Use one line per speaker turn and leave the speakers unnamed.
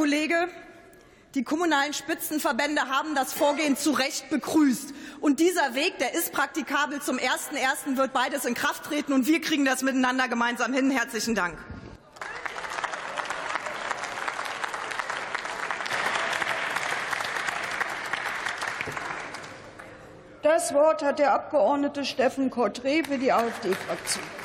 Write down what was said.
Kollege, die kommunalen Spitzenverbände haben das Vorgehen zu Recht begrüßt. Und dieser Weg, der ist praktikabel. Zum 1.1. wird beides in Kraft treten, und wir kriegen das miteinander gemeinsam hin. Herzlichen Dank.
Das Wort hat der Abgeordnete Steffen Kotré für die AfD-Fraktion.